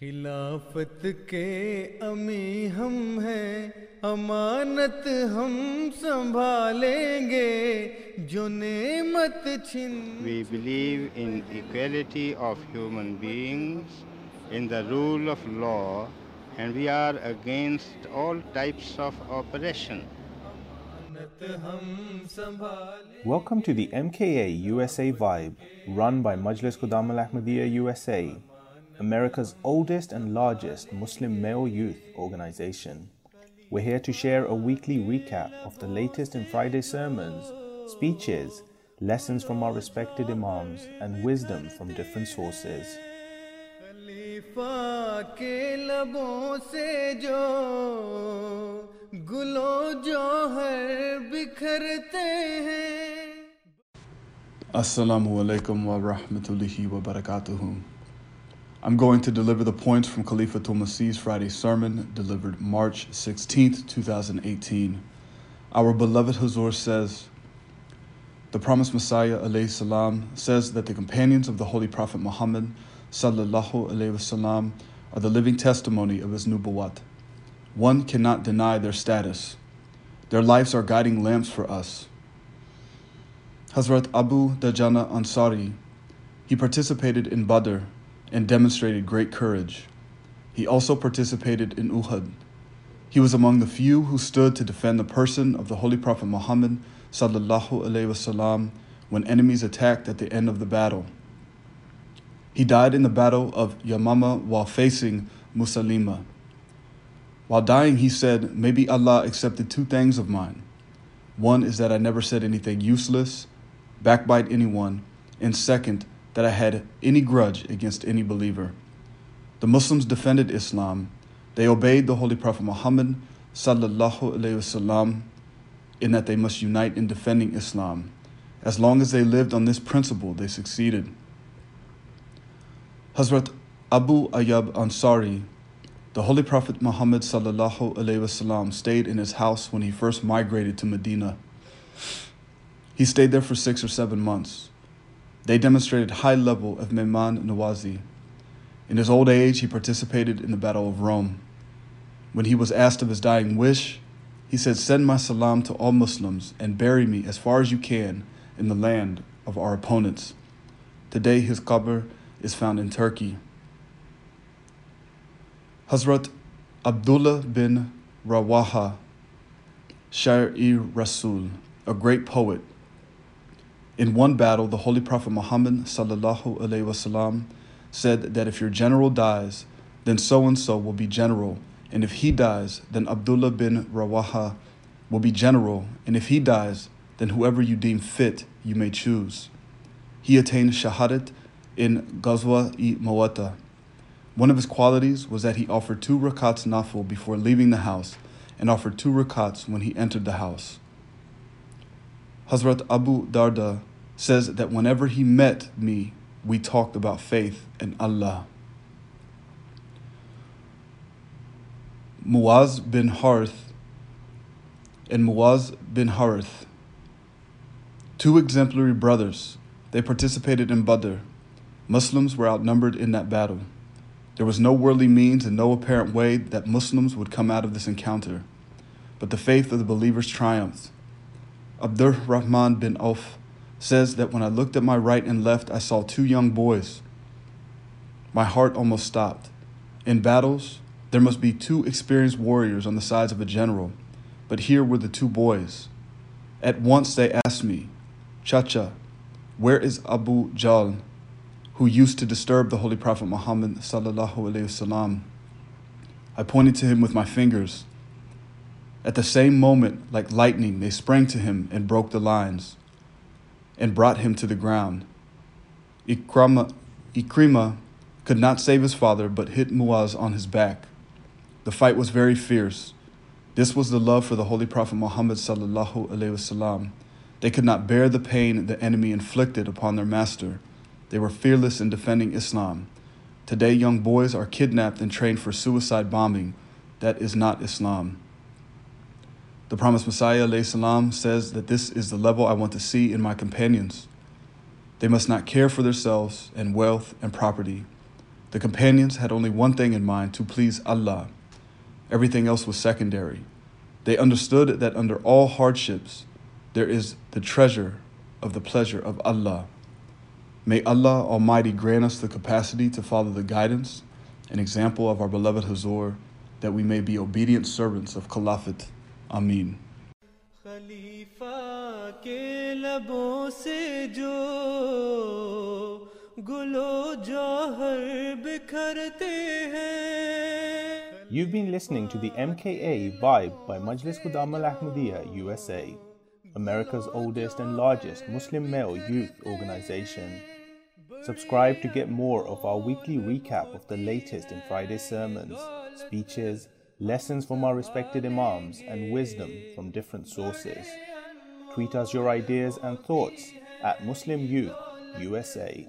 خلافت کے امی ہم ہیں امانت ہم سنبھالیں گے جو نعمت چھن۔ We believe in equality of human beings in the rule of law and we are against all types of oppression Welcome to the MKA USA Vibe, run by Majlis Qudam Al Ahmadiyya USA. America's oldest and largest Muslim male youth organization. We're here to share a weekly recap of the latest in Friday sermons, speeches, lessons from our respected Imams, and wisdom from different sources. Assalamu alaikum wa rahmatullahi wa barakatuhu. I'm going to deliver the points from Khalifa Masih's Friday sermon delivered March 16th, 2018. Our beloved Hazur says, The promised Messiah alayhi salam says that the companions of the Holy Prophet Muhammad sallallahu alayhi wasallam are the living testimony of his nubuwat. One cannot deny their status. Their lives are guiding lamps for us. Hazrat Abu Dajana Ansari, he participated in Badr and demonstrated great courage. He also participated in Uhud. He was among the few who stood to defend the person of the Holy Prophet Muhammad sallallahu alaihi wasallam when enemies attacked at the end of the battle. He died in the battle of Yamama while facing Musalima. While dying, he said, Maybe Allah accepted two things of mine. One is that I never said anything useless, backbite anyone, and second, that I had any grudge against any believer. The Muslims defended Islam. They obeyed the Holy Prophet Muhammad sallallahu alaihi wasallam in that they must unite in defending Islam. As long as they lived on this principle, they succeeded. Hazrat Abu Ayyub Ansari, the Holy Prophet Muhammad sallallahu alaihi wasallam stayed in his house when he first migrated to Medina. He stayed there for six or seven months. They demonstrated high level of Mehman Nawazi. In his old age, he participated in the Battle of Rome. When he was asked of his dying wish, he said, Send my salam to all Muslims and bury me as far as you can in the land of our opponents. Today, his qabr is found in Turkey. Hazrat Abdullah bin Rawaha, Shair-i Rasul, a great poet. In one battle, the Holy Prophet Muhammad wasallam said that if your general dies, then so and so will be general, and if he dies, then Abdullah bin Rawaha will be general, and if he dies, then whoever you deem fit, you may choose. He attained shahadat in Ghazwa-i Mawata. One of his qualities was that he offered two rakats nafil before leaving the house and offered two rakats when he entered the house. Hazrat Abu Darda says that whenever he met me, we talked about faith and Allah. Muaz bin Harith and Muaz bin Harith, two exemplary brothers, they participated in Badr. Muslims were outnumbered in that battle. There was no worldly means and no apparent way that Muslims would come out of this encounter. But the faith of the believers triumphed. Abdur Rahman bin Auf says that when I looked at my right and left, I saw two young boys. My heart almost stopped. In battles, there must be two experienced warriors on the sides of a general, but here were the two boys. At once they asked me, Chacha, where is Abu Jahl, who used to disturb the Holy Prophet Muhammad? I pointed to him with my fingers. At the same moment, like lightning, they sprang to him and broke the lines and brought him to the ground. Ikrama, Ikrima could not save his father but hit Muaz on his back. The fight was very fierce. This was the love for the Holy Prophet Muhammad sallallahu alaihi wasallam. They could not bear the pain the enemy inflicted upon their master. They were fearless in defending Islam. Today, young boys are kidnapped and trained for suicide bombing. That is not Islam. The promised Messiah salam, says that this is the level I want to see in my companions. They must not care for themselves and wealth and property. The companions had only one thing in mind to please Allah. Everything else was secondary. They understood that under all hardships, there is the treasure of the pleasure of Allah. May Allah Almighty grant us the capacity to follow the guidance and example of our beloved Hazur, that we may be obedient servants of Caliphate. आमीन You've been listening to the MKA Vibe by Majlis Khuddam-ul-Ahmadiyya USA, America's oldest and largest Muslim male youth organization. Subscribe to get more of our weekly recap of the latest in Friday sermons, speeches, lessons from our respected Imams, and wisdom from different sources. Tweet us your ideas and thoughts at Muslim Youth USA.